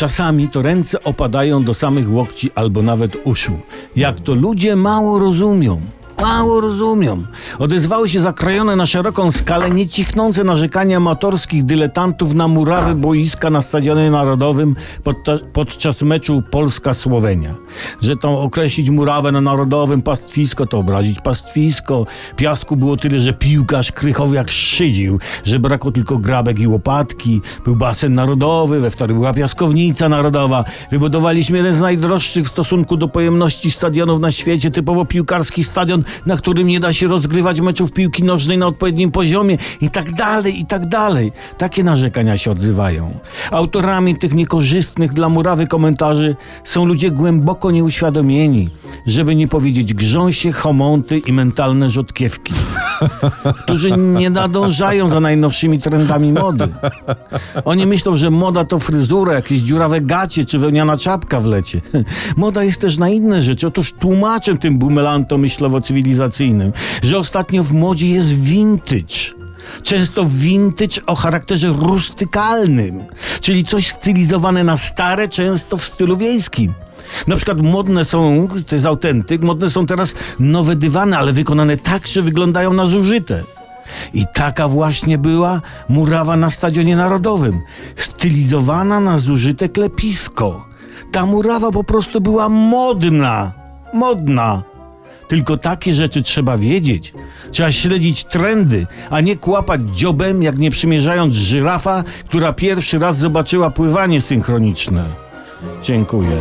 Czasami to ręce opadają do samych łokci albo nawet uszu. Jak to ludzie mało rozumią. Mało rozumią. Odezwały się zakrojone na szeroką skalę niecichnące narzekania amatorskich dyletantów na murawy boiska na Stadionie Narodowym podczas, podczas meczu Polska-Słowenia. Że tam określić murawę na Narodowym pastwisko, to obrazić pastwisko. Piasku było tyle, że piłkarz Krychowiak szydził, że brakło tylko grabek i łopatki. Był basen narodowy, we wtorek była piaskownica narodowa. Wybudowaliśmy jeden z najdroższych w stosunku do pojemności stadionów na świecie, typowo piłkarski stadion, na którym nie da się rozgrywać meczów piłki nożnej na odpowiednim poziomie i tak dalej, i tak dalej. Takie narzekania się odzywają. Autorami tych niekorzystnych dla murawy komentarzy są ludzie głęboko nieuświadomieni, żeby nie powiedzieć grząsie, homonty i mentalne rzodkiewki, którzy nie nadążają za najnowszymi trendami mody. Oni myślą, że moda to fryzura, jakieś dziurawe gacie czy wełniana czapka w lecie. Moda jest też na inne rzeczy. Otóż tłumaczę tym bumelantom myślowo-cywilizacyjnym, że ostatnio w modzie jest vintage. Często vintage o charakterze rustykalnym, czyli coś stylizowane na stare, często w stylu wiejskim. Na przykład modne są, to jest autentyk, modne są teraz nowe dywany, ale wykonane tak, że wyglądają na zużyte. I taka właśnie była murawa na Stadionie Narodowym, stylizowana na zużyte klepisko. Ta murawa po prostu była modna, modna. Tylko takie rzeczy trzeba wiedzieć. Trzeba śledzić trendy, a nie kłapać dziobem, jak nie przymierzając żyrafa, która pierwszy raz zobaczyła pływanie synchroniczne. Dziękuję.